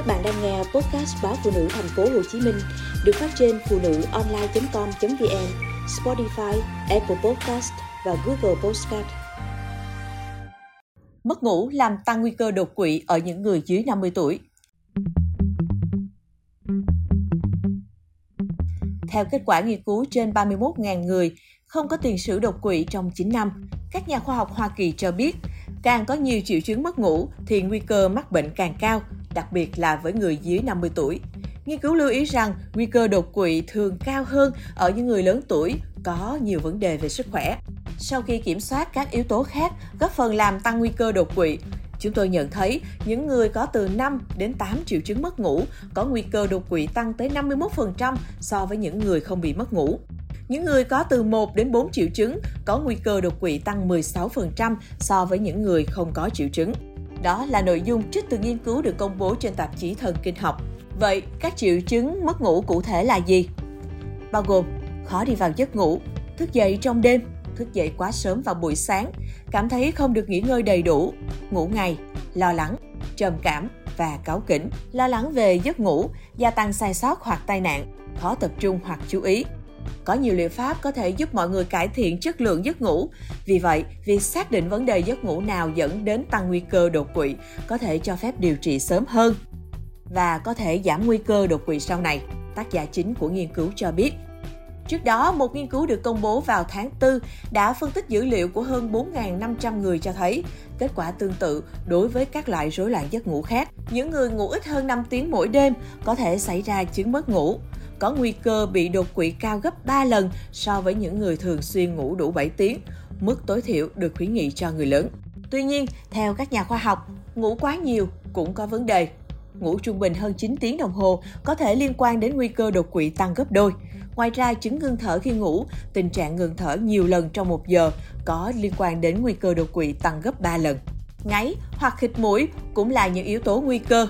Các bạn đang nghe podcast báo phụ nữ thành phố Hồ Chí Minh được phát trên phụ nữ online.com.vn, Spotify, Apple Podcast và Google Podcast. Mất ngủ làm tăng nguy cơ đột quỵ ở những người dưới 50 tuổi. Theo kết quả nghiên cứu trên 31.000 người không có tiền sử đột quỵ trong 9 năm, các nhà khoa học Hoa Kỳ cho biết càng có nhiều triệu chứng mất ngủ thì nguy cơ mắc bệnh càng cao, đặc biệt là với người dưới 50 tuổi. Nghiên cứu lưu ý rằng nguy cơ đột quỵ thường cao hơn ở những người lớn tuổi có nhiều vấn đề về sức khỏe. Sau khi kiểm soát các yếu tố khác góp phần làm tăng nguy cơ đột quỵ, chúng tôi nhận thấy những người có từ 5 đến 8 triệu chứng mất ngủ có nguy cơ đột quỵ tăng tới 51% so với những người không bị mất ngủ. Những người có từ 1 đến 4 triệu chứng có nguy cơ đột quỵ tăng 16% so với những người không có triệu chứng. Đó là nội dung trích từ nghiên cứu được công bố trên tạp chí Thần Kinh học. Vậy, các triệu chứng mất ngủ cụ thể là gì? Bao gồm khó đi vào giấc ngủ, thức dậy trong đêm, thức dậy quá sớm vào buổi sáng, cảm thấy không được nghỉ ngơi đầy đủ, ngủ ngày, lo lắng, trầm cảm và cáu kỉnh, lo lắng về giấc ngủ, gia tăng sai sót hoặc tai nạn, khó tập trung hoặc chú ý, có nhiều liệu pháp có thể giúp mọi người cải thiện chất lượng giấc ngủ. Vì vậy, việc xác định vấn đề giấc ngủ nào dẫn đến tăng nguy cơ đột quỵ có thể cho phép điều trị sớm hơn và có thể giảm nguy cơ đột quỵ sau này, tác giả chính của nghiên cứu cho biết. Trước đó, một nghiên cứu được công bố vào tháng 4 đã phân tích dữ liệu của hơn 4.500 người cho thấy kết quả tương tự đối với các loại rối loạn giấc ngủ khác. Những người ngủ ít hơn 5 tiếng mỗi đêm có thể xảy ra chứng mất ngủ có nguy cơ bị đột quỵ cao gấp 3 lần so với những người thường xuyên ngủ đủ 7 tiếng, mức tối thiểu được khuyến nghị cho người lớn. Tuy nhiên, theo các nhà khoa học, ngủ quá nhiều cũng có vấn đề. Ngủ trung bình hơn 9 tiếng đồng hồ có thể liên quan đến nguy cơ đột quỵ tăng gấp đôi. Ngoài ra, chứng ngưng thở khi ngủ, tình trạng ngừng thở nhiều lần trong một giờ có liên quan đến nguy cơ đột quỵ tăng gấp 3 lần. Ngáy hoặc khịt mũi cũng là những yếu tố nguy cơ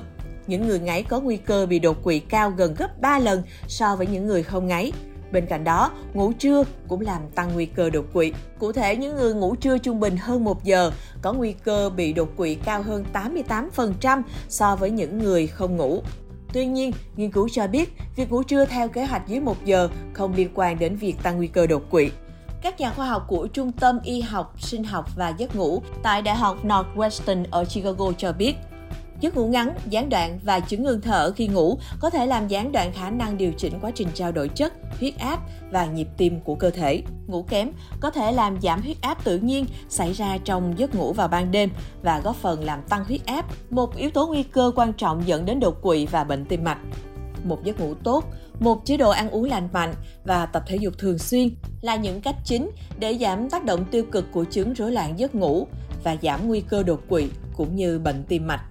những người ngáy có nguy cơ bị đột quỵ cao gần gấp 3 lần so với những người không ngáy. Bên cạnh đó, ngủ trưa cũng làm tăng nguy cơ đột quỵ. Cụ thể, những người ngủ trưa trung bình hơn 1 giờ có nguy cơ bị đột quỵ cao hơn 88% so với những người không ngủ. Tuy nhiên, nghiên cứu cho biết việc ngủ trưa theo kế hoạch dưới 1 giờ không liên quan đến việc tăng nguy cơ đột quỵ. Các nhà khoa học của Trung tâm Y học, Sinh học và Giấc ngủ tại Đại học Northwestern ở Chicago cho biết, Giấc ngủ ngắn, gián đoạn và chứng ngưng thở khi ngủ có thể làm gián đoạn khả năng điều chỉnh quá trình trao đổi chất, huyết áp và nhịp tim của cơ thể. Ngủ kém có thể làm giảm huyết áp tự nhiên xảy ra trong giấc ngủ vào ban đêm và góp phần làm tăng huyết áp, một yếu tố nguy cơ quan trọng dẫn đến đột quỵ và bệnh tim mạch một giấc ngủ tốt, một chế độ ăn uống lành mạnh và tập thể dục thường xuyên là những cách chính để giảm tác động tiêu cực của chứng rối loạn giấc ngủ và giảm nguy cơ đột quỵ cũng như bệnh tim mạch.